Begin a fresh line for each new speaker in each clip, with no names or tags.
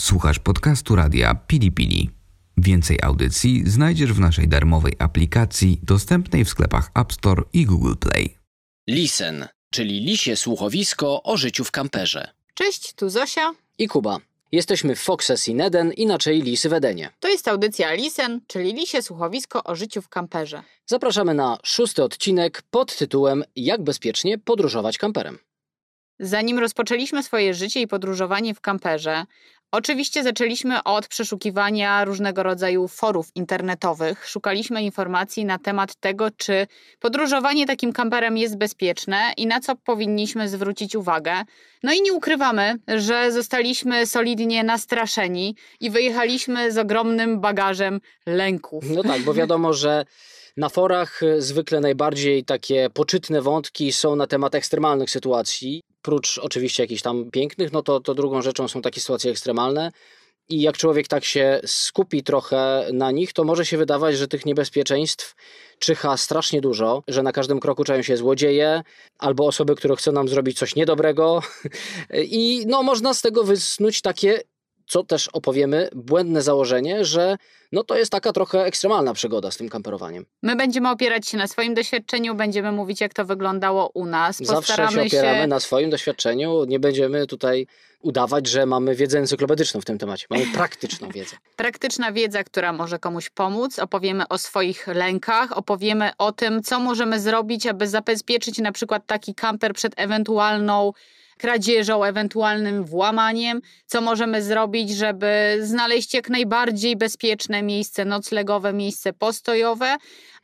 Słuchasz podcastu radia Pili Pili. Więcej audycji znajdziesz w naszej darmowej aplikacji dostępnej w sklepach App Store i Google Play.
Listen, czyli lisie słuchowisko o życiu w kamperze.
Cześć, tu Zosia.
I Kuba. Jesteśmy w Foxes in Eden, inaczej Lisy w Edenie.
To jest audycja Lisen, czyli lisie słuchowisko o życiu w kamperze.
Zapraszamy na szósty odcinek pod tytułem Jak bezpiecznie podróżować kamperem.
Zanim rozpoczęliśmy swoje życie i podróżowanie w kamperze, oczywiście zaczęliśmy od przeszukiwania różnego rodzaju forów internetowych. Szukaliśmy informacji na temat tego, czy podróżowanie takim kamperem jest bezpieczne i na co powinniśmy zwrócić uwagę. No i nie ukrywamy, że zostaliśmy solidnie nastraszeni i wyjechaliśmy z ogromnym bagażem lęków.
No tak, bo wiadomo, że na forach y, zwykle najbardziej takie poczytne wątki są na temat ekstremalnych sytuacji. Prócz oczywiście jakichś tam pięknych, no to, to drugą rzeczą są takie sytuacje ekstremalne. I jak człowiek tak się skupi trochę na nich, to może się wydawać, że tych niebezpieczeństw czyha strasznie dużo, że na każdym kroku czają się złodzieje albo osoby, które chcą nam zrobić coś niedobrego. I no, można z tego wysnuć takie co też opowiemy, błędne założenie, że no to jest taka trochę ekstremalna przygoda z tym kamperowaniem.
My będziemy opierać się na swoim doświadczeniu, będziemy mówić, jak to wyglądało u nas.
Zawsze się opieramy się... na swoim doświadczeniu, nie będziemy tutaj udawać, że mamy wiedzę encyklopedyczną w tym temacie. Mamy praktyczną wiedzę.
Praktyczna wiedza, która może komuś pomóc. Opowiemy o swoich lękach, opowiemy o tym, co możemy zrobić, aby zabezpieczyć na przykład taki kamper przed ewentualną kradzieżą, ewentualnym włamaniem, co możemy zrobić, żeby znaleźć jak najbardziej bezpieczne miejsce noclegowe, miejsce postojowe.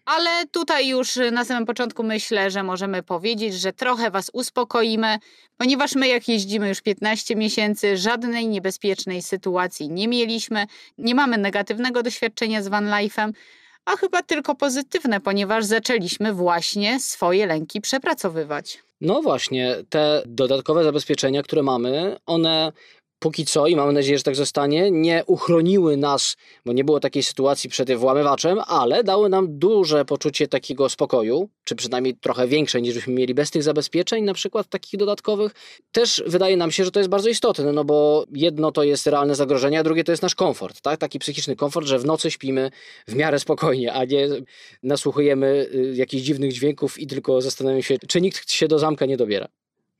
Ale tutaj już na samym początku myślę, że możemy powiedzieć, że trochę Was uspokoimy, ponieważ my, jak jeździmy już 15 miesięcy, żadnej niebezpiecznej sytuacji nie mieliśmy, nie mamy negatywnego doświadczenia z van life'em, a chyba tylko pozytywne, ponieważ zaczęliśmy właśnie swoje lęki przepracowywać.
No właśnie, te dodatkowe zabezpieczenia, które mamy, one póki co, i mamy nadzieję, że tak zostanie, nie uchroniły nas, bo nie było takiej sytuacji przed włamywaczem, ale dały nam duże poczucie takiego spokoju, czy przynajmniej trochę większe niż byśmy mieli bez tych zabezpieczeń, na przykład takich dodatkowych. Też wydaje nam się, że to jest bardzo istotne, no bo jedno to jest realne zagrożenie, a drugie to jest nasz komfort, tak? Taki psychiczny komfort, że w nocy śpimy w miarę spokojnie, a nie nasłuchujemy y, jakichś dziwnych dźwięków i tylko zastanawiamy się, czy nikt się do zamka nie dobiera.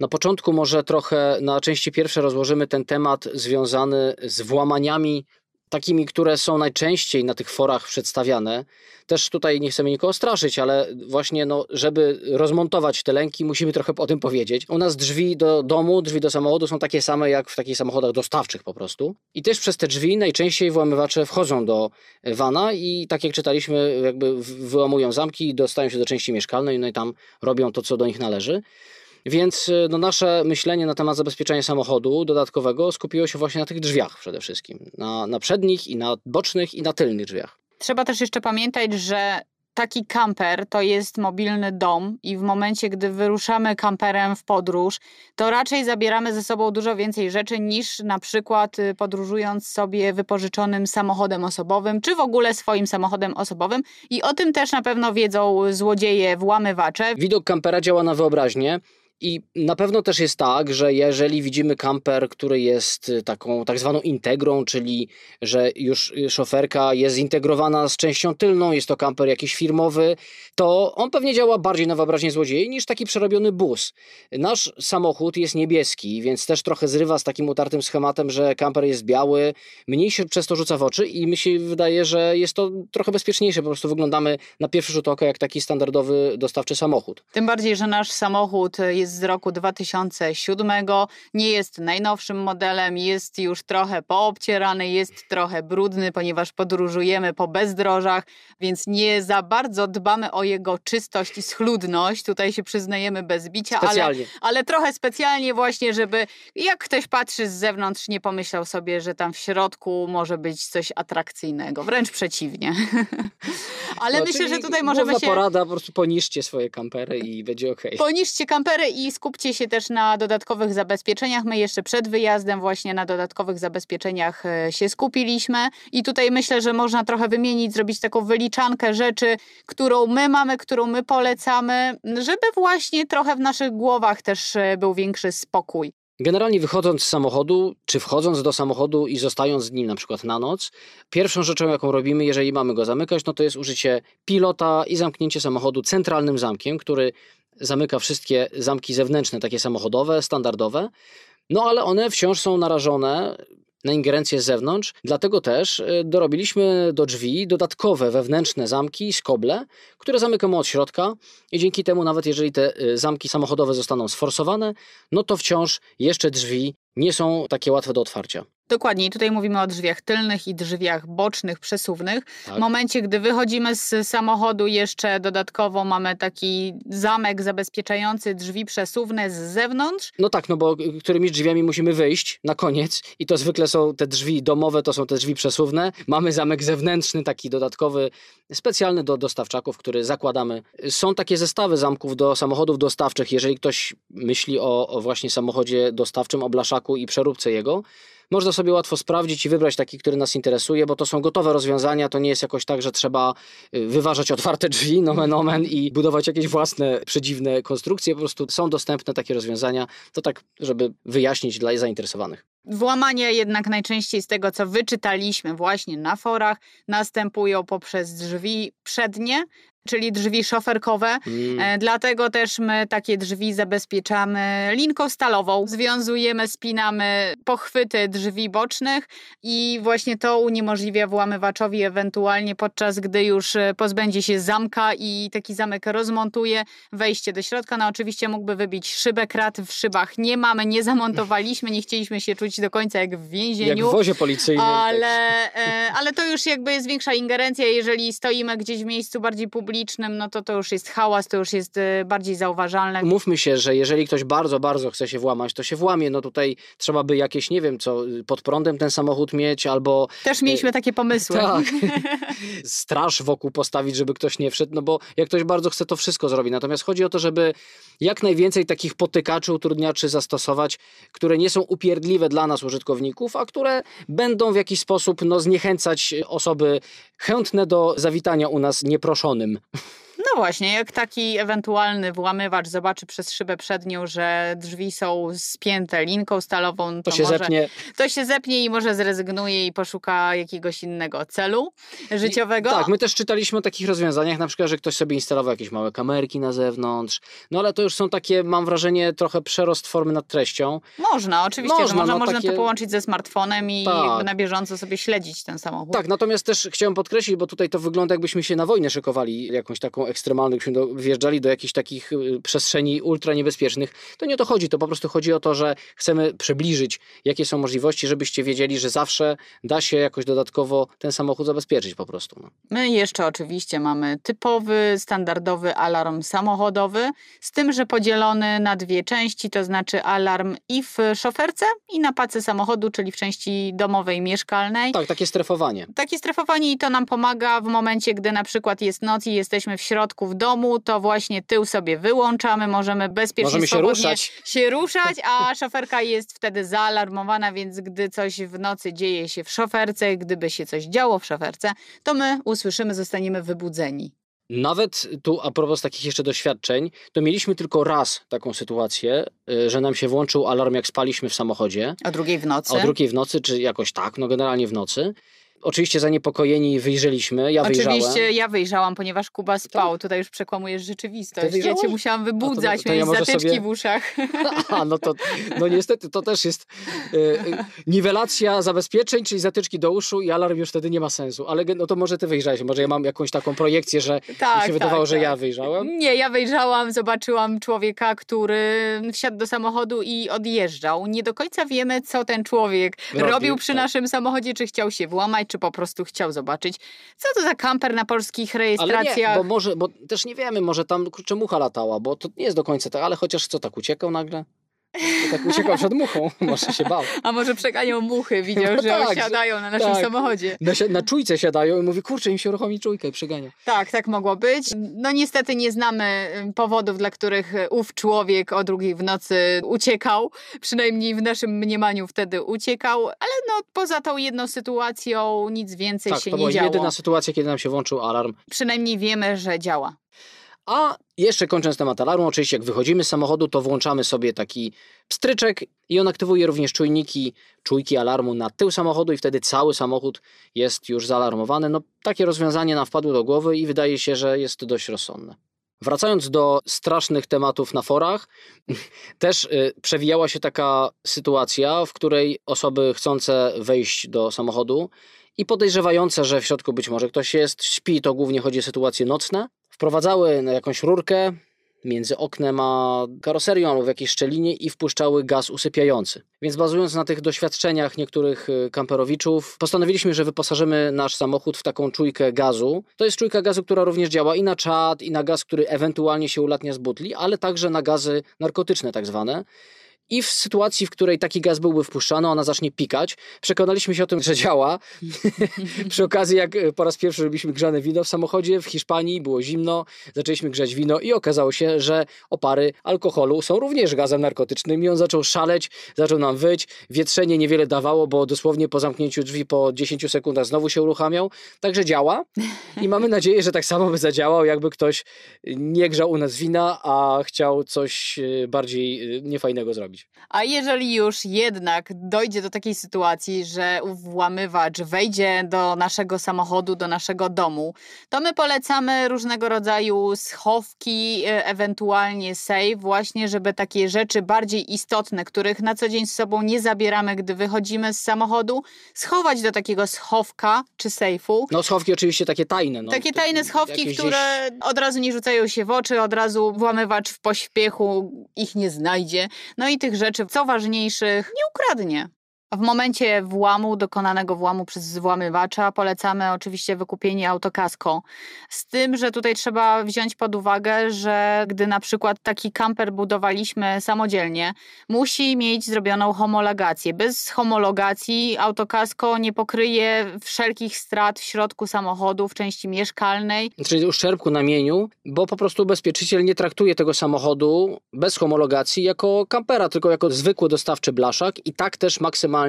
Na początku może trochę na części pierwsze rozłożymy ten temat związany z włamaniami takimi, które są najczęściej na tych forach przedstawiane. Też tutaj nie chcemy nikogo straszyć, ale właśnie no, żeby rozmontować te lęki, musimy trochę o tym powiedzieć. U nas drzwi do domu, drzwi do samochodu są takie same jak w takich samochodach dostawczych po prostu. I też przez te drzwi najczęściej włamywacze wchodzą do wana i tak jak czytaliśmy, jakby wyłamują zamki dostają się do części mieszkalnej, no i tam robią to, co do nich należy. Więc y, no, nasze myślenie na temat zabezpieczenia samochodu dodatkowego skupiło się właśnie na tych drzwiach przede wszystkim. Na, na przednich i na bocznych i na tylnych drzwiach.
Trzeba też jeszcze pamiętać, że taki kamper to jest mobilny dom i w momencie, gdy wyruszamy kamperem w podróż, to raczej zabieramy ze sobą dużo więcej rzeczy niż na przykład y, podróżując sobie wypożyczonym samochodem osobowym, czy w ogóle swoim samochodem osobowym. I o tym też na pewno wiedzą złodzieje, włamywacze.
Widok kampera działa na wyobraźnię. I na pewno też jest tak, że jeżeli widzimy kamper, który jest y, taką tak zwaną integrą, czyli że już y, szoferka jest zintegrowana z częścią tylną, jest to kamper jakiś firmowy, to on pewnie działa bardziej na wyobraźnię złodziei niż taki przerobiony bus. Nasz samochód jest niebieski, więc też trochę zrywa z takim utartym schematem, że kamper jest biały, mniej się przez to rzuca w oczy i mi się wydaje, że jest to trochę bezpieczniejsze, po prostu wyglądamy na pierwszy rzut oka jak taki standardowy dostawczy samochód.
Tym bardziej, że nasz samochód jest z roku 2007, nie jest najnowszym modelem, jest już trochę poobcierany, jest trochę brudny, ponieważ podróżujemy po bezdrożach, więc nie za bardzo dbamy o jego czystość i schludność. Tutaj się przyznajemy bez bicia, ale, ale trochę specjalnie właśnie, żeby jak ktoś patrzy z zewnątrz, nie pomyślał sobie, że tam w środku może być coś atrakcyjnego. Wręcz przeciwnie. ale no, myślę, że tutaj możemy się...
porada, po prostu poniszcie swoje kampery i będzie ok.
Poniszcie kampery i skupcie się też na dodatkowych zabezpieczeniach. My jeszcze przed wyjazdem właśnie na dodatkowych zabezpieczeniach e, się skupiliśmy i tutaj myślę, że można trochę wymienić, zrobić taką wyliczankę rzeczy, którą my mamy, którą my polecamy, żeby właśnie trochę w naszych głowach też e, był większy spokój.
Generalnie wychodząc z samochodu, czy wchodząc do samochodu i zostając z nim na przykład na noc, pierwszą rzeczą, jaką robimy, jeżeli mamy go zamykać, no to jest użycie pilota i zamknięcie samochodu centralnym zamkiem, który zamyka wszystkie zamki zewnętrzne, takie samochodowe, standardowe. No ale one wciąż są narażone na ingerencję z zewnątrz, dlatego też y, dorobiliśmy do drzwi dodatkowe wewnętrzne zamki, skoble, które zamykamy od środka i dzięki temu nawet jeżeli te y, zamki samochodowe zostaną sforsowane, no to wciąż jeszcze drzwi nie są takie łatwe do otwarcia.
Dokładnie, tutaj mówimy o drzwiach tylnych i drzwiach bocznych, przesuwnych. Tak. W momencie, gdy wychodzimy z samochodu, jeszcze dodatkowo mamy taki zamek zabezpieczający drzwi przesuwne z zewnątrz.
No tak, no bo którymi drzwiami musimy wyjść na koniec i to zwykle są te drzwi domowe, to są te drzwi przesuwne. Mamy zamek zewnętrzny, taki dodatkowy, specjalny do dostawczaków, który zakładamy. Są takie zestawy zamków do samochodów dostawczych, jeżeli ktoś myśli o, o właśnie samochodzie dostawczym, o blaszaku i przeróbce jego, można sobie łatwo sprawdzić i wybrać taki, który nas interesuje, bo to są gotowe rozwiązania, to nie jest jakoś tak, że trzeba y, wyważać otwarte drzwi, nomen omen i budować jakieś własne przedziwne konstrukcje, po prostu są dostępne takie rozwiązania, to tak, żeby wyjaśnić dla zainteresowanych.
Włamania jednak najczęściej z tego, co wyczytaliśmy właśnie na forach, następują poprzez drzwi przednie, czyli drzwi szoferkowe. Mm. E, dlatego też my takie drzwi zabezpieczamy linką stalową. Związujemy, spinamy pochwyty drzwi bocznych i właśnie to uniemożliwia włamywaczowi ewentualnie podczas gdy już e, pozbędzie się zamka i taki zamek rozmontuje wejście do środka. No oczywiście mógłby wybić szybę, krat w szybach nie mamy, nie zamontowaliśmy, nie chcieliśmy się czuć do końca jak w więzieniu.
Jak w wozie policyjnym.
Ale, e, ale to już jakby jest większa ingerencja, jeżeli stoimy gdzieś w miejscu bardziej publicznym, no to to już jest hałas, to już jest y, bardziej zauważalne.
Mówmy się, że jeżeli ktoś bardzo, bardzo chce się włamać, to się włamie. No tutaj trzeba by jakieś, nie wiem co, pod prądem ten samochód mieć albo...
Też mieliśmy takie pomysły.
Tak. Straż wokół postawić, żeby ktoś nie wszedł, no bo jak ktoś bardzo chce, to wszystko zrobi. Natomiast chodzi o to, żeby jak najwięcej takich potykaczy, utrudniaczy zastosować, które nie są upierdliwe dla nas użytkowników, a które będą w jakiś sposób no, zniechęcać osoby chętne do zawitania u nas nieproszonym.
No właśnie, jak taki ewentualny włamywacz zobaczy przez szybę przednią, że drzwi są spięte linką stalową,
to, to się może, zepnie.
To się zepnie i może zrezygnuje i poszuka jakiegoś innego celu życiowego.
I, tak, my też czytaliśmy o takich rozwiązaniach, na przykład, że ktoś sobie instalował jakieś małe kamerki na zewnątrz, no ale to już są takie, mam wrażenie, trochę przerost formy nad treścią.
Można, oczywiście, można, że można, no, można takie... to połączyć ze smartfonem i tak. na bieżąco sobie śledzić ten samochód.
Tak, natomiast też chciałem podkreślić, bo tutaj to wygląda jakbyśmy się na wojnę szykowali, jakąś taką ekstremalnych, byśmy do, wjeżdżali do jakichś takich y, przestrzeni ultra niebezpiecznych, to nie o to chodzi. To po prostu chodzi o to, że chcemy przybliżyć, jakie są możliwości, żebyście wiedzieli, że zawsze da się jakoś dodatkowo ten samochód zabezpieczyć po prostu. No.
My jeszcze oczywiście mamy typowy, standardowy alarm samochodowy, z tym, że podzielony na dwie części, to znaczy alarm i w szoferce, i na pacy samochodu, czyli w części domowej, mieszkalnej.
Tak, takie strefowanie.
Takie strefowanie i to nam pomaga w momencie, gdy na przykład jest noc i jesteśmy w środku w domu, to właśnie tył sobie wyłączamy, możemy bezpiecznie
możemy się ruszać.
się ruszać, a szoferka jest wtedy zaalarmowana, więc gdy coś w nocy dzieje się w szoferce, gdyby się coś działo w szoferce, to my usłyszymy, zostaniemy wybudzeni.
Nawet tu, a propos takich jeszcze doświadczeń, to mieliśmy tylko raz taką sytuację, y, że nam się włączył alarm, jak spaliśmy w samochodzie.
O drugiej w nocy.
O drugiej w nocy, czy jakoś tak, no generalnie w nocy. Oczywiście zaniepokojeni wyjrzeliśmy. Ja
Oczywiście
wyjrzałem.
ja wyjrzałam, ponieważ Kuba spał. Tak. Tutaj już przekłamujesz rzeczywistość. Ja cię musiałam wybudzać, no to, to ja zatyczki sobie... w uszach.
A, no to no niestety to też jest yy, niwelacja zabezpieczeń, czyli zatyczki do uszu i alarm już wtedy nie ma sensu. Ale no to może ty wyjrzałeś. Może ja mam jakąś taką projekcję, że tak, mi się tak, wydawało, że ja tak. wyjrzałem.
Nie, ja wyjrzałam, zobaczyłam człowieka, który wsiadł do samochodu i odjeżdżał. Nie do końca wiemy, co ten człowiek robił, robił przy tak. naszym samochodzie, czy chciał się włamać, czy po prostu chciał zobaczyć, co to za kamper na polskich rejestracjach. Ale
nie, bo może, bo też nie wiemy, może tam kurczę mucha latała, bo to nie jest do końca tak, ale chociaż co, tak uciekał nagle? To tak uciekał przed muchą, może się bał.
A może przeganiał muchy, widział, no że tak, siadają na naszym tak. samochodzie.
Na, na czujce siadają i mówi, kurczę, im się uruchomi czujkę i przegania.
Tak, tak mogło być. No niestety nie znamy powodów, dla których ów człowiek o drugiej w nocy uciekał. Przynajmniej w naszym mniemaniu wtedy uciekał, ale no poza tą jedną sytuacją nic więcej
tak,
się
nie
działo.
to była jedyna sytuacja, kiedy nam się włączył alarm.
Przynajmniej wiemy, że działa.
A jeszcze kończąc temat alarmu, oczywiście jak wychodzimy z samochodu, to włączamy sobie taki pstryczek i on aktywuje również czujniki, czujki alarmu na tył samochodu i wtedy cały samochód jest już zaalarmowany. No takie rozwiązanie nam wpadło do głowy i wydaje się, że jest dość rozsądne. Wracając do strasznych tematów na forach, też y, przewijała się taka sytuacja, w której osoby chcące wejść do samochodu i podejrzewające, że w środku być może ktoś jest, śpi, to głównie chodzi o sytuacje nocne, wprowadzały na jakąś rurkę między oknem a karoserią albo w jakiejś szczelinie i wpuszczały gaz usypiający. Więc bazując na tych doświadczeniach niektórych y, kamperowiczów, postanowiliśmy, że wyposażymy nasz samochód w taką czujkę gazu. To jest czujka gazu, która również działa i na czad, i na gaz, który ewentualnie się ulatnia z butli, ale także na gazy narkotyczne tak zwane. I w sytuacji, w której taki gaz byłby wpuszczany, ona zacznie pikać. Przekonaliśmy się o tym, że działa. Przy okazji, jak e, po raz pierwszy robiliśmy grzane wino w samochodzie w Hiszpanii, było zimno, zaczęliśmy grzać wino i okazało się, że opary alkoholu są również gazem narkotycznym i on zaczął szaleć, zaczął nam wyć. Wietrzenie niewiele dawało, bo dosłownie po zamknięciu drzwi po 10 sekundach znowu się uruchamiał. Także działa i mamy nadzieję, że tak samo by zadziałał, jakby ktoś nie grzał u nas wina, a chciał coś e, bardziej e, niefajnego zrobić.
A jeżeli już jednak dojdzie do takiej sytuacji, że włamywacz wejdzie do naszego samochodu, do naszego domu, to my polecamy różnego rodzaju schowki, e, ewentualnie safe, właśnie, żeby takie rzeczy bardziej istotne, których na co dzień z sobą nie zabieramy, gdy wychodzimy z samochodu, schować do takiego schowka czy sejfu.
No schowki oczywiście takie tajne. No.
Takie tajne schowki, które gdzieś... od razu nie rzucają się w oczy, od razu włamywacz w pośpiechu ich nie znajdzie. No i tych rzeczy, co ważniejszych, nie ukradnie. W momencie włamu, dokonanego włamu przez włamywacza, polecamy oczywiście wykupienie autokasko. Z tym, że tutaj trzeba wziąć pod uwagę, że gdy na przykład taki kamper budowaliśmy samodzielnie, musi mieć zrobioną homologację. Bez homologacji autokasko nie pokryje wszelkich strat w środku samochodu, w części mieszkalnej.
Czyli uszczerbku na mieniu, bo po prostu ubezpieczyciel nie traktuje tego samochodu bez homologacji jako kampera, tylko jako zwykły dostawczy blaszak i tak też maksymalnie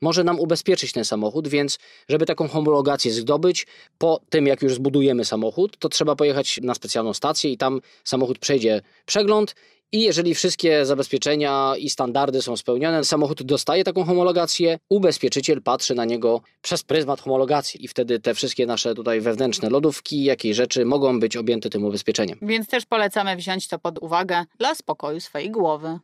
może nam ubezpieczyć ten samochód, więc żeby taką homologację zdobyć, po tym jak już zbudujemy samochód, to trzeba pojechać na specjalną stację i tam samochód przejdzie przegląd i jeżeli wszystkie zabezpieczenia i standardy są spełnione, samochód dostaje taką homologację, ubezpieczyciel patrzy na niego przez pryzmat homologacji i wtedy te wszystkie nasze tutaj wewnętrzne lodówki, jakieś rzeczy mogą być objęte tym ubezpieczeniem.
Więc też polecamy wziąć to pod uwagę dla spokoju swojej głowy.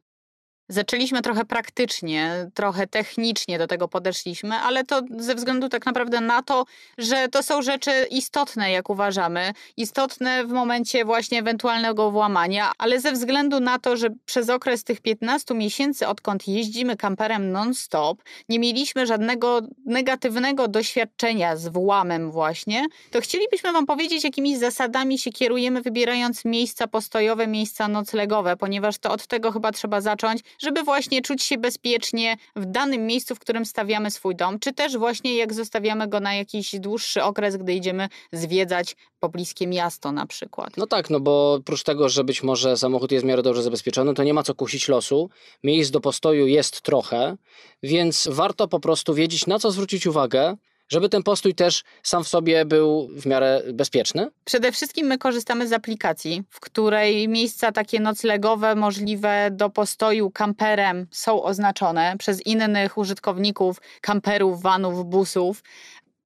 Zaczęliśmy trochę praktycznie, trochę technicznie do tego podeszliśmy, ale to ze względu tak naprawdę na to, że to są rzeczy istotne, jak uważamy, istotne w momencie właśnie ewentualnego włamania, ale ze względu na to, że przez okres tych 15 miesięcy, odkąd jeździmy kamperem non-stop, nie mieliśmy żadnego negatywnego doświadczenia z włamem właśnie, to chcielibyśmy Wam powiedzieć, jakimi zasadami się kierujemy, wybierając miejsca postojowe, miejsca noclegowe, ponieważ to od tego chyba trzeba zacząć, żeby właśnie czuć się bezpiecznie w danym miejscu, w którym stawiamy swój dom, czy też właśnie jak zostawiamy go na jakiś dłuższy okres, gdy idziemy zwiedzać pobliskie miasto na przykład.
No tak, no bo oprócz tego, że być może samochód jest w miarę dobrze zabezpieczony, to nie ma co kusić losu. Miejsc do postoju jest trochę, więc warto po prostu wiedzieć, na co zwrócić uwagę, żeby ten postój też sam w sobie był w miarę bezpieczny?
Przede wszystkim my korzystamy z aplikacji, w której miejsca takie noclegowe możliwe do postoju kamperem są oznaczone przez innych użytkowników kamperów, vanów, busów.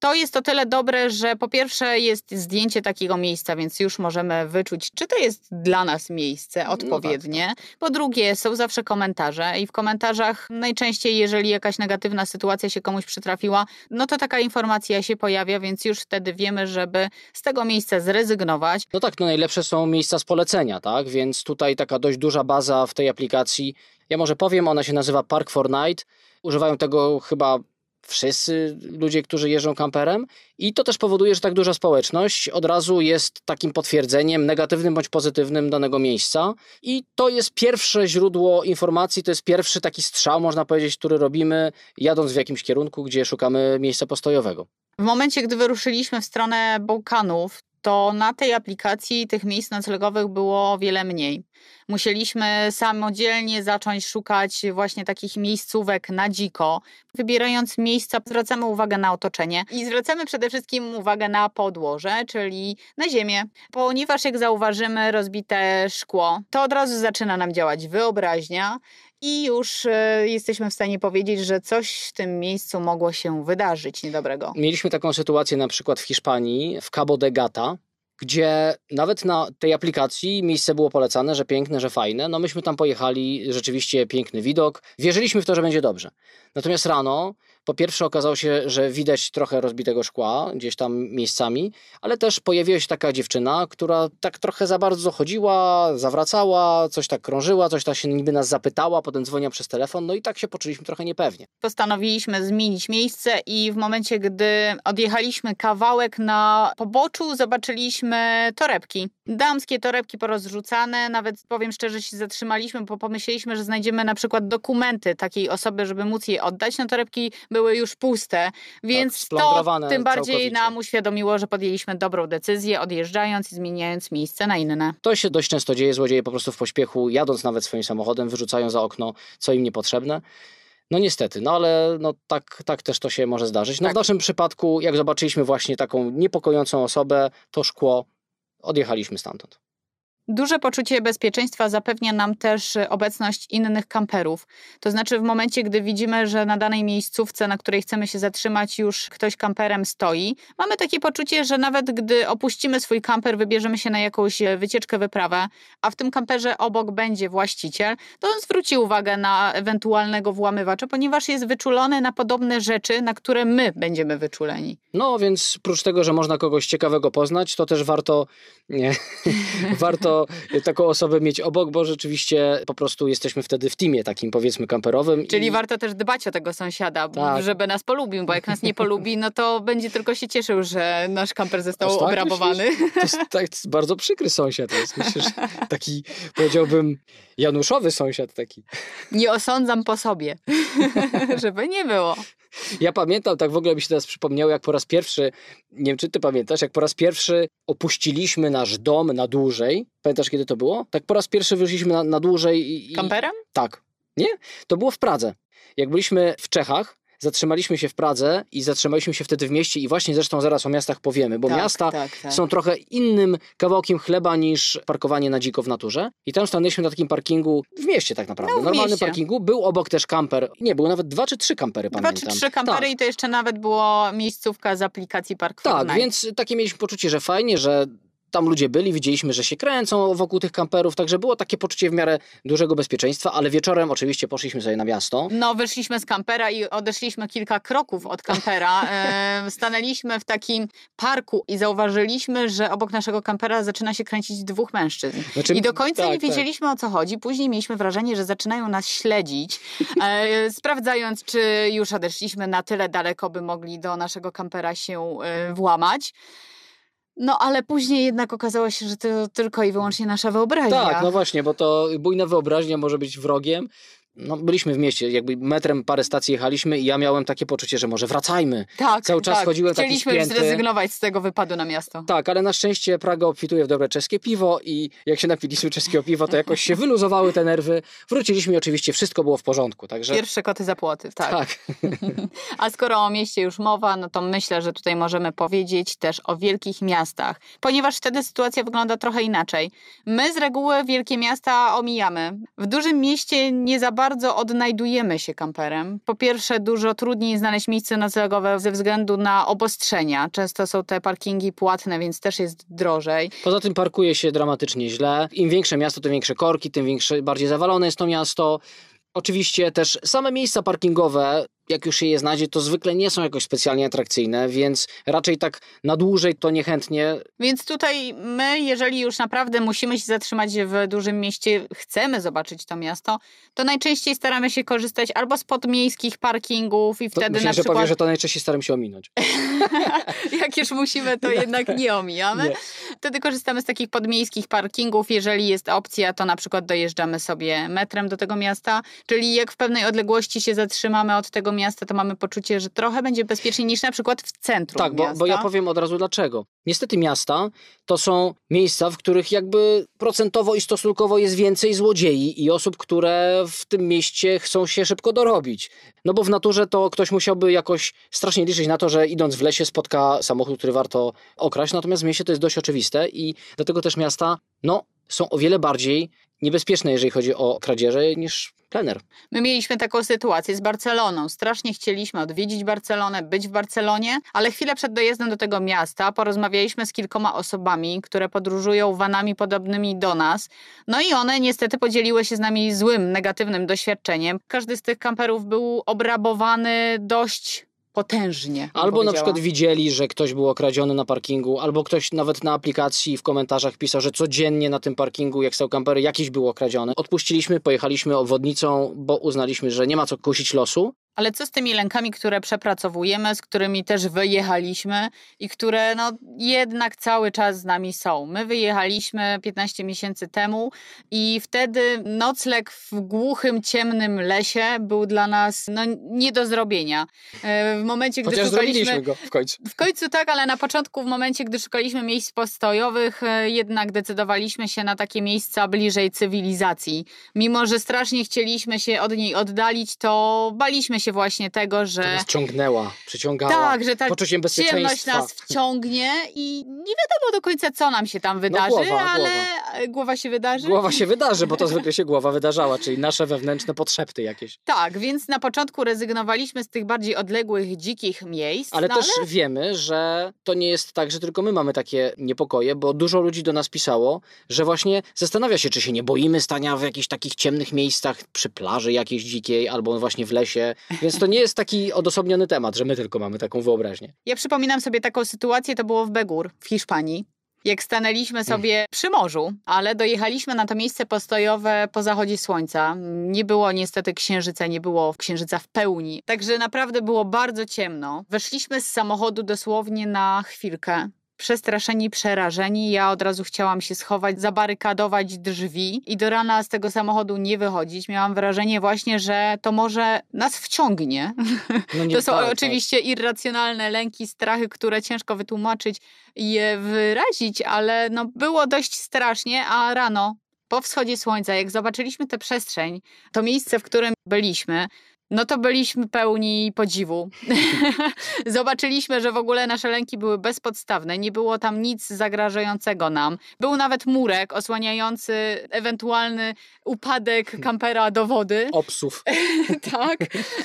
To jest o tyle dobre, że po pierwsze jest zdjęcie takiego miejsca, więc już możemy wyczuć, czy to jest dla nas miejsce odpowiednie. No tak. Po drugie, są zawsze komentarze i w komentarzach najczęściej, jeżeli jakaś negatywna sytuacja się komuś przytrafiła, no to taka informacja się pojawia, więc już wtedy wiemy, żeby z tego miejsca zrezygnować.
No tak, no najlepsze są miejsca z polecenia, tak? Więc tutaj taka dość duża baza w tej aplikacji. Ja może powiem, ona się nazywa Park for Night. Używają tego chyba wszyscy ludzie, którzy jeżdżą kamperem i to też powoduje, że tak duża społeczność od razu jest takim potwierdzeniem negatywnym bądź pozytywnym danego miejsca i to jest pierwsze źródło informacji, to jest pierwszy taki strzał, można powiedzieć, który robimy jadąc w jakimś kierunku, gdzie szukamy miejsca postojowego.
W momencie, gdy wyruszyliśmy w stronę Bałkanów, to na tej aplikacji tych miejsc noclegowych było wiele mniej. Musieliśmy samodzielnie zacząć szukać właśnie takich miejscówek na dziko. Wybierając miejsca, zwracamy uwagę na otoczenie i zwracamy przede wszystkim uwagę na podłoże, czyli na ziemię, ponieważ jak zauważymy rozbite szkło, to od razu zaczyna nam działać wyobraźnia i już e, jesteśmy w stanie powiedzieć, że coś w tym miejscu mogło się wydarzyć niedobrego.
Mieliśmy taką sytuację na przykład w Hiszpanii, w Cabo de Gata, gdzie nawet na tej aplikacji miejsce było polecane, że piękne, że fajne. No myśmy tam pojechali, rzeczywiście piękny widok. Wierzyliśmy w to, że będzie dobrze. Natomiast rano, po pierwsze okazało się, że widać trochę rozbitego szkła gdzieś tam miejscami, ale też pojawiła się taka dziewczyna, która tak trochę za bardzo chodziła, zawracała, coś tak krążyła, coś tak się niby nas zapytała, potem dzwoniła przez telefon, no i tak się poczuliśmy trochę niepewnie.
Postanowiliśmy zmienić miejsce i w momencie, gdy odjechaliśmy kawałek na poboczu, zobaczyliśmy torebki. Damskie torebki porozrzucane, nawet powiem szczerze, się zatrzymaliśmy, bo pomyśleliśmy, że znajdziemy na przykład dokumenty takiej osoby, żeby móc je oddać. No torebki były już puste, więc
Tak,
to tym bardziej
całkowicie.
nam uświadomiło, że podjęliśmy dobrą decyzję, odjeżdżając i zmieniając miejsce na inne.
To się dość często dzieje, złodzieje po prostu w pośpiechu, jadąc nawet swoim samochodem, wyrzucają za okno, co im niepotrzebne. No niestety, no ale no tak, tak też to się może zdarzyć. No
Tak.
w naszym przypadku, jak zobaczyliśmy właśnie taką niepokojącą osobę, to szkło, odjechaliśmy stamtąd.
Duże poczucie bezpieczeństwa zapewnia nam też e, obecność innych kamperów. To znaczy, w momencie, gdy widzimy, że na danej miejscówce, na której chcemy się zatrzymać, już ktoś kamperem stoi, mamy takie poczucie, że nawet gdy opuścimy swój kamper, wybierzemy się na jakąś e, wycieczkę, wyprawę, a w tym kamperze obok będzie właściciel, to on zwróci uwagę na ewentualnego włamywacza, ponieważ jest wyczulony na podobne rzeczy, na które my będziemy wyczuleni.
No więc prócz tego, że można kogoś ciekawego poznać, to też warto, nie, warto taką osobę mieć obok, bo rzeczywiście po prostu jesteśmy wtedy w teamie takim powiedzmy kamperowym.
Czyli
i...
warto też dbać o tego sąsiada,
Tak.
żeby nas polubił, bo jak nas nie polubi, no to będzie tylko się cieszył, że nasz kamper został
tak
obrabowany.
To jest, tak, to jest bardzo przykry sąsiad. To jest, myślę, taki powiedziałbym Januszowy sąsiad taki.
Nie osądzam po sobie, żeby nie było.
Ja pamiętam, tak w ogóle mi się teraz przypomniało, jak po raz pierwszy, nie wiem czy ty pamiętasz, jak po raz pierwszy opuściliśmy nasz dom na dłużej. Pamiętasz kiedy to było? Tak po raz pierwszy wyszliśmy na, na dłużej i... i
Kamperem?
Tak. Nie? To było w Pradze. Jak byliśmy w Czechach, zatrzymaliśmy się w Pradze i zatrzymaliśmy się wtedy w mieście i właśnie zresztą zaraz o miastach powiemy, bo
Tak,
miasta
tak, tak.
są trochę innym kawałkiem chleba niż parkowanie na dziko w naturze. I tam stanęliśmy na takim parkingu w mieście tak naprawdę.
No,
Normalnym
mieście.
parkingu. Był obok też kamper. Nie, było nawet dwa czy trzy kampery,
Dwa
pamiętam.
czy trzy kampery
Tak.
i to jeszcze nawet było miejscówka z aplikacji Park
Tak,
Fortnite.
więc takie mieliśmy poczucie, że fajnie, że tam ludzie byli, widzieliśmy, że się kręcą wokół tych kamperów, także było takie poczucie w miarę dużego bezpieczeństwa, ale wieczorem oczywiście poszliśmy sobie na miasto.
No, wyszliśmy z kampera i odeszliśmy kilka kroków od kampera. E, stanęliśmy w takim parku i zauważyliśmy, że obok naszego kampera zaczyna się kręcić dwóch mężczyzn.
Znaczy,
I do końca
tak,
nie
tak.
wiedzieliśmy o co chodzi. Później mieliśmy wrażenie, że zaczynają nas śledzić, e, sprawdzając, czy już odeszliśmy na tyle daleko, by mogli do naszego kampera się e, włamać. No ale później jednak okazało się, że to tylko i wyłącznie nasza wyobraźnia.
Tak, no właśnie, bo to bujna wyobraźnia może być wrogiem. No, byliśmy w mieście, jakby metrem parę stacji jechaliśmy i ja miałem takie poczucie, że może wracajmy.
tak,
cały czas
tak.
chodziłem taki
Chcieliśmy już
spięty.
zrezygnować z tego wypadu na miasto.
Tak, ale na szczęście Praga obfituje w dobre czeskie piwo i jak się napiliśmy czeskiego piwa, to jakoś się wyluzowały te nerwy. Wróciliśmy i oczywiście wszystko było w porządku, także...
Pierwsze koty za płoty, tak.
Tak.
A skoro o mieście już mowa, no to myślę, że tutaj możemy powiedzieć też o wielkich miastach, ponieważ wtedy sytuacja wygląda trochę inaczej. My z reguły wielkie miasta omijamy. W dużym mieście nie za bardzo odnajdujemy się kamperem. Po pierwsze, dużo trudniej znaleźć miejsce noclegowe ze względu na obostrzenia. Często są te parkingi płatne, więc też jest drożej.
Poza tym parkuje się dramatycznie źle. Im większe miasto, tym większe korki, tym większe, bardziej zawalone jest to miasto. Oczywiście też same miejsca parkingowe, jak już się je znajdzie, to zwykle nie są jakoś specjalnie atrakcyjne, więc raczej tak na dłużej to niechętnie.
Więc tutaj my, jeżeli już naprawdę musimy się zatrzymać w dużym mieście, chcemy zobaczyć to miasto, to najczęściej staramy się korzystać albo z podmiejskich parkingów i
To
wtedy
myślę,
na
że
przykład,
powie, że to najczęściej staram się ominąć.
jak już musimy, to jednak nie omijamy.
Nie.
Wtedy korzystamy z takich podmiejskich parkingów. Jeżeli jest opcja, to na przykład dojeżdżamy sobie metrem do tego miasta, czyli jak w pewnej odległości się zatrzymamy od tego miasta, to mamy poczucie, że trochę będzie bezpieczniej niż na przykład w centrum
Tak, bo, bo ja powiem od razu dlaczego. Niestety miasta to są miejsca, w których jakby procentowo i stosunkowo jest więcej złodziei i osób, które w tym mieście chcą się szybko dorobić. No bo w naturze to ktoś musiałby jakoś strasznie liczyć na to, że idąc w lesie spotka samochód, który warto okraść, natomiast w mieście to jest dość oczywiste i dlatego też miasta no, są o wiele bardziej niebezpieczne, jeżeli chodzi o kradzieże, niż plener.
My mieliśmy taką sytuację z Barceloną. Strasznie chcieliśmy odwiedzić Barcelonę, być w Barcelonie, ale chwilę przed dojazdem do tego miasta porozmawialiśmy z kilkoma osobami, które podróżują vanami podobnymi do nas. No i one niestety podzieliły się z nami złym, negatywnym doświadczeniem. Każdy z tych kamperów był obrabowany dość potężnie.
Albo na przykład widzieli, że ktoś był okradziony na parkingu, albo ktoś nawet na aplikacji w komentarzach pisał, że codziennie na tym parkingu, jak stał kampery, jakiś był okradziony. Odpuściliśmy, pojechaliśmy obwodnicą, bo uznaliśmy, że nie ma co kusić losu.
Ale co z tymi lękami, które przepracowujemy, z którymi też wyjechaliśmy i które no, jednak cały czas z nami są? My wyjechaliśmy 15 miesięcy temu i wtedy nocleg w głuchym, ciemnym lesie był dla nas no, nie do zrobienia.
E, w momencie, gdy Chociaż szukaliśmy. go w końcu.
W końcu tak, ale na początku, w momencie, gdy szukaliśmy miejsc postojowych, e, jednak decydowaliśmy się na takie miejsca bliżej cywilizacji. Mimo, że strasznie chcieliśmy się od niej oddalić, to baliśmy się się właśnie tego, że... To
nas ciągnęła, przyciągała.
Tak, że ta ciemność nas wciągnie i nie wiadomo do końca, co nam się tam wydarzy, no, głowa, ale głowa. głowa. się wydarzy.
Głowa się wydarzy, bo to zwykle się głowa wydarzała, czyli nasze wewnętrzne podszepty jakieś.
Tak, więc na początku rezygnowaliśmy z tych bardziej odległych, dzikich miejsc.
Ale no, też ale... wiemy, że to nie jest tak, że tylko my mamy takie niepokoje, bo dużo ludzi do nas pisało, że właśnie zastanawia się, czy się nie boimy stania w jakichś takich ciemnych miejscach, przy plaży jakiejś dzikiej, albo właśnie w lesie, więc to nie jest taki odosobniony temat, że my tylko mamy taką wyobraźnię.
Ja przypominam sobie taką sytuację, to było w Begur w Hiszpanii. Jak stanęliśmy sobie przy morzu, ale dojechaliśmy na to miejsce postojowe po zachodzie słońca. Nie było niestety księżyca, nie było księżyca w pełni. Także naprawdę było bardzo ciemno. Weszliśmy z samochodu dosłownie na chwilkę przestraszeni, przerażeni. Ja od razu chciałam się schować, zabarykadować drzwi i do rana z tego samochodu nie wychodzić. Miałam wrażenie właśnie, że to może nas wciągnie. No to są tak, oczywiście tak. irracjonalne lęki, strachy, które ciężko wytłumaczyć i je wyrazić, ale no było dość strasznie, a rano po wschodzie słońca, jak zobaczyliśmy tę przestrzeń, to miejsce, w którym byliśmy, no to byliśmy pełni podziwu. Zobaczyliśmy, że w ogóle nasze lęki były bezpodstawne, nie było tam nic zagrażającego nam. Był nawet murek osłaniający ewentualny upadek kampera do wody.
Obsów.
tak.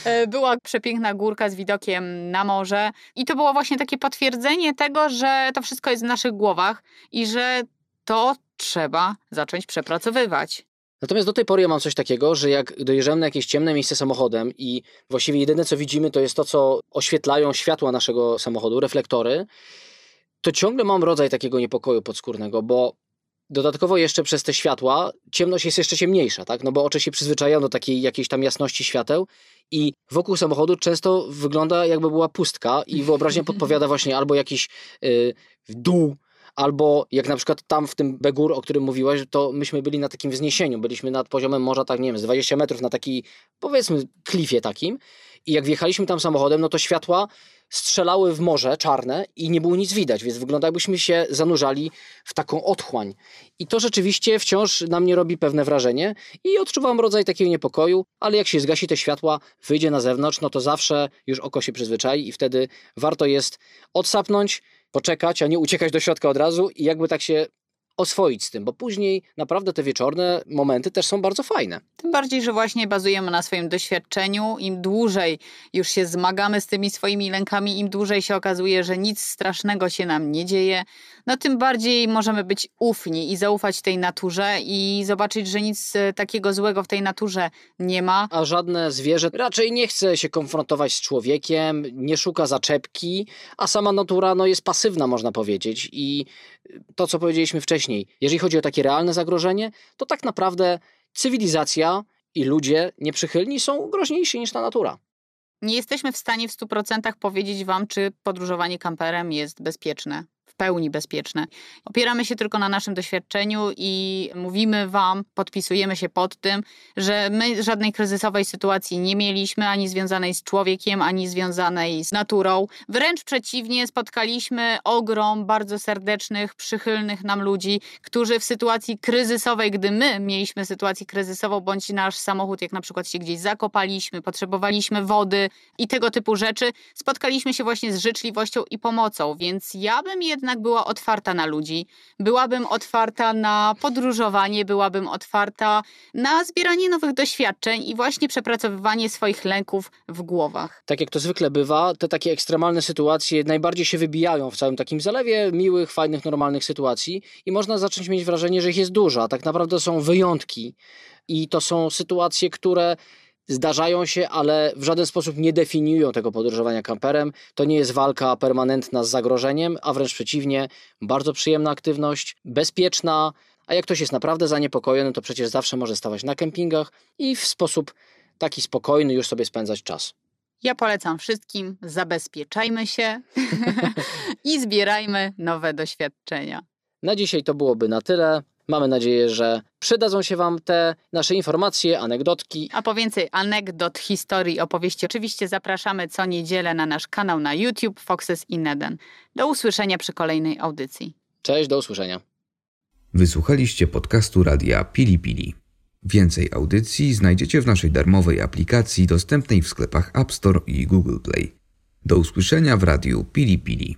E, była przepiękna górka z widokiem na morze i to było właśnie takie potwierdzenie tego, że to wszystko jest w naszych głowach i że to trzeba zacząć przepracowywać.
Natomiast do tej pory ja mam coś takiego, że jak dojeżdżamy na jakieś ciemne miejsce samochodem i właściwie jedyne co widzimy to jest to, co oświetlają światła naszego samochodu, reflektory, to ciągle mam rodzaj takiego niepokoju podskórnego, bo dodatkowo jeszcze przez te światła ciemność jest jeszcze ciemniejsza, tak? No bo oczy się przyzwyczajają do takiej jakiejś tam jasności świateł i wokół samochodu często wygląda jakby była pustka i wyobraźnia podpowiada właśnie albo jakiś yy, dół Albo jak na przykład tam w tym Begur, o którym mówiłaś, to myśmy byli na takim wzniesieniu, byliśmy nad poziomem morza, tak nie wiem, z 20 metrów na taki, powiedzmy, klifie takim. I jak wjechaliśmy tam samochodem, no to światła strzelały w morze czarne i nie było nic widać, więc wygląda jakbyśmy się zanurzali w taką otchłań. I to rzeczywiście wciąż na mnie robi pewne wrażenie i odczuwam rodzaj takiego niepokoju, ale jak się zgasi te światła, wyjdzie na zewnątrz, no to zawsze już oko się przyzwyczai i wtedy warto jest odsapnąć, poczekać, a nie uciekać do środka od razu i jakby tak się oswoić z tym, bo później naprawdę te wieczorne momenty też są bardzo fajne.
Tym bardziej, że właśnie bazujemy na swoim doświadczeniu. Im dłużej już się zmagamy z tymi swoimi lękami, im dłużej się okazuje, że nic strasznego się nam nie dzieje, no tym bardziej możemy być ufni i zaufać tej naturze i zobaczyć, że nic e, takiego złego w tej naturze nie ma.
A żadne zwierzę raczej nie chce się konfrontować z człowiekiem, nie szuka zaczepki, a sama natura no, jest pasywna, można powiedzieć. I to, co powiedzieliśmy wcześniej, jeżeli chodzi o takie realne zagrożenie, to tak naprawdę cywilizacja i ludzie nieprzychylni są groźniejsi niż ta natura.
Nie jesteśmy w stanie w 100% powiedzieć Wam, czy podróżowanie kamperem jest bezpieczne pełni bezpieczne. Opieramy się tylko na naszym doświadczeniu i mówimy Wam, podpisujemy się pod tym, że my żadnej kryzysowej sytuacji nie mieliśmy, ani związanej z człowiekiem, ani związanej z naturą. Wręcz przeciwnie, spotkaliśmy ogrom bardzo serdecznych, przychylnych nam ludzi, którzy w sytuacji kryzysowej, gdy my mieliśmy sytuację kryzysową, bądź nasz samochód, jak na przykład się gdzieś zakopaliśmy, potrzebowaliśmy wody i tego typu rzeczy, spotkaliśmy się właśnie z życzliwością i pomocą, więc ja bym jednak była otwarta na ludzi, byłabym otwarta na podróżowanie, byłabym otwarta na zbieranie nowych doświadczeń i właśnie przepracowywanie swoich lęków w głowach.
Tak jak to zwykle bywa, te takie ekstremalne sytuacje najbardziej się wybijają w całym takim zalewie miłych, fajnych, normalnych sytuacji i można zacząć mieć wrażenie, że ich jest dużo, tak naprawdę są wyjątki. I to są sytuacje, które zdarzają się, ale w żaden sposób nie definiują tego podróżowania kamperem. To nie jest walka permanentna z zagrożeniem, a wręcz przeciwnie, bardzo przyjemna aktywność, bezpieczna. A jak ktoś jest naprawdę zaniepokojony, to przecież zawsze może stawać na kempingach i w sposób taki spokojny już sobie spędzać czas.
Ja polecam wszystkim, zabezpieczajmy się i zbierajmy nowe doświadczenia.
Na dzisiaj to byłoby na tyle. Mamy nadzieję, że przydadzą się Wam te nasze informacje, anegdotki.
A po więcej anegdot, historii, opowieści oczywiście zapraszamy co niedzielę na nasz kanał na YouTube Foxes in Eden. Do usłyszenia przy kolejnej audycji.
Cześć, do usłyszenia.
Wysłuchaliście podcastu Radia Pili Pili. Więcej audycji znajdziecie w naszej darmowej aplikacji dostępnej w sklepach App Store i Google Play. Do usłyszenia w radiu Pili Pili.